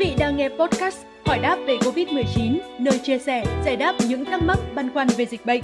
vị đang nghe podcast Hỏi đáp về Covid-19, nơi chia sẻ, giải đáp những thắc mắc băn khoăn về dịch bệnh.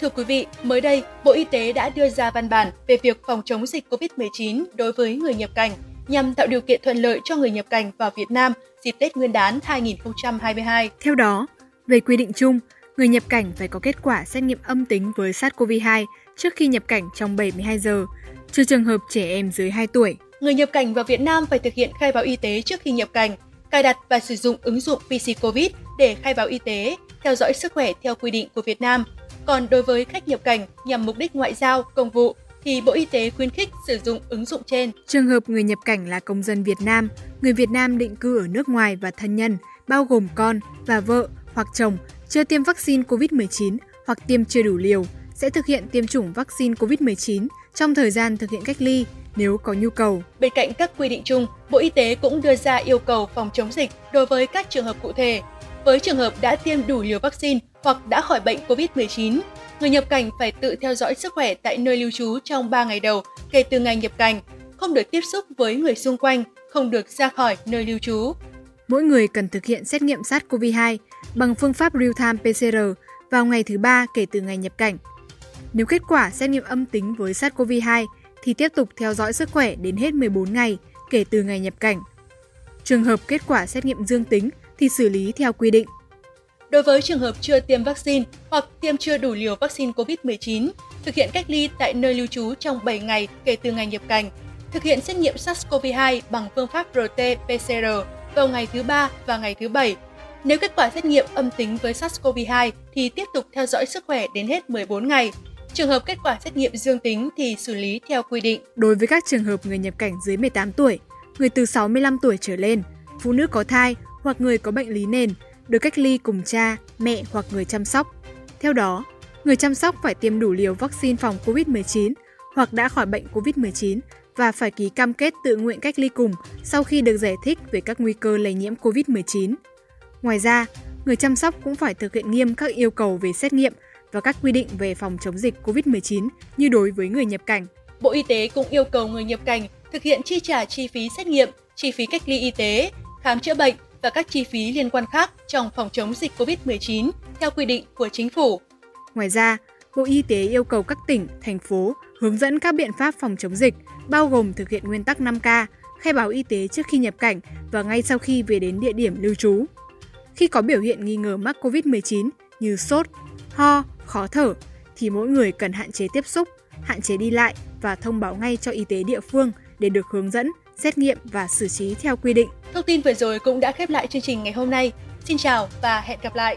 Thưa quý vị, mới đây, Bộ Y tế đã đưa ra văn bản về việc phòng chống dịch COVID-19 đối với người nhập cảnh nhằm tạo điều kiện thuận lợi cho người nhập cảnh vào Việt Nam dịp Tết Nguyên đán 2022. Theo đó, về quy định chung, người nhập cảnh phải có kết quả xét nghiệm âm tính với SARS-CoV-2 trước khi nhập cảnh trong 72 giờ, trừ trường hợp trẻ em dưới 2 tuổi. Người nhập cảnh vào Việt Nam phải thực hiện khai báo y tế trước khi nhập cảnh, cài đặt và sử dụng ứng dụng PC COVID để khai báo y tế, theo dõi sức khỏe theo quy định của Việt Nam. Còn đối với khách nhập cảnh nhằm mục đích ngoại giao, công vụ thì Bộ Y tế khuyến khích sử dụng ứng dụng trên. Trường hợp người nhập cảnh là công dân Việt Nam, người Việt Nam định cư ở nước ngoài và thân nhân, bao gồm con và vợ hoặc chồng chưa tiêm vaccine COVID-19 hoặc tiêm chưa đủ liều sẽ thực hiện tiêm chủng vaccine COVID-19 trong thời gian thực hiện cách ly nếu có nhu cầu. Bên cạnh các quy định chung, Bộ Y tế cũng đưa ra yêu cầu phòng chống dịch đối với các trường hợp cụ thể. Với trường hợp đã tiêm đủ liều vaccine hoặc đã khỏi bệnh COVID-19, người nhập cảnh phải tự theo dõi sức khỏe tại nơi lưu trú trong 3 ngày đầu kể từ ngày nhập cảnh, không được tiếp xúc với người xung quanh, không được ra khỏi nơi lưu trú. Mỗi người cần thực hiện xét nghiệm SARS-CoV-2 bằng phương pháp real-time PCR vào ngày thứ ba kể từ ngày nhập cảnh. Nếu kết quả xét nghiệm âm tính với SARS-CoV-2 thì tiếp tục theo dõi sức khỏe đến hết 14 ngày kể từ ngày nhập cảnh. Trường hợp kết quả xét nghiệm dương tính thì xử lý theo quy định. Đối với trường hợp chưa tiêm vaccine hoặc tiêm chưa đủ liều vaccine COVID-19, thực hiện cách ly tại nơi lưu trú trong 7 ngày kể từ ngày nhập cảnh, thực hiện xét nghiệm SARS-CoV-2 bằng phương pháp RT-PCR vào ngày thứ ba và ngày thứ bảy. Nếu kết quả xét nghiệm âm tính với SARS-CoV-2 thì tiếp tục theo dõi sức khỏe đến hết 14 ngày. Trường hợp kết quả xét nghiệm dương tính thì xử lý theo quy định. Đối với các trường hợp người nhập cảnh dưới 18 tuổi, người từ 65 tuổi trở lên, phụ nữ có thai hoặc người có bệnh lý nền được cách ly cùng cha, mẹ hoặc người chăm sóc. Theo đó, người chăm sóc phải tiêm đủ liều vaccine phòng COVID-19 hoặc đã khỏi bệnh COVID-19 và phải ký cam kết tự nguyện cách ly cùng sau khi được giải thích về các nguy cơ lây nhiễm COVID-19. Ngoài ra, người chăm sóc cũng phải thực hiện nghiêm các yêu cầu về xét nghiệm và các quy định về phòng chống dịch COVID-19 như đối với người nhập cảnh. Bộ Y tế cũng yêu cầu người nhập cảnh thực hiện chi trả chi phí xét nghiệm, chi phí cách ly y tế, khám chữa bệnh và các chi phí liên quan khác trong phòng chống dịch COVID-19 theo quy định của chính phủ. Ngoài ra, Bộ Y tế yêu cầu các tỉnh, thành phố hướng dẫn các biện pháp phòng chống dịch, bao gồm thực hiện nguyên tắc 5K, khai báo y tế trước khi nhập cảnh và ngay sau khi về đến địa điểm lưu trú. Khi có biểu hiện nghi ngờ mắc COVID-19 như sốt, ho, khó thở thì mỗi người cần hạn chế tiếp xúc, hạn chế đi lại và thông báo ngay cho y tế địa phương để được hướng dẫn, xét nghiệm và xử trí theo quy định. Thông tin vừa rồi cũng đã khép lại chương trình ngày hôm nay. Xin chào và hẹn gặp lại!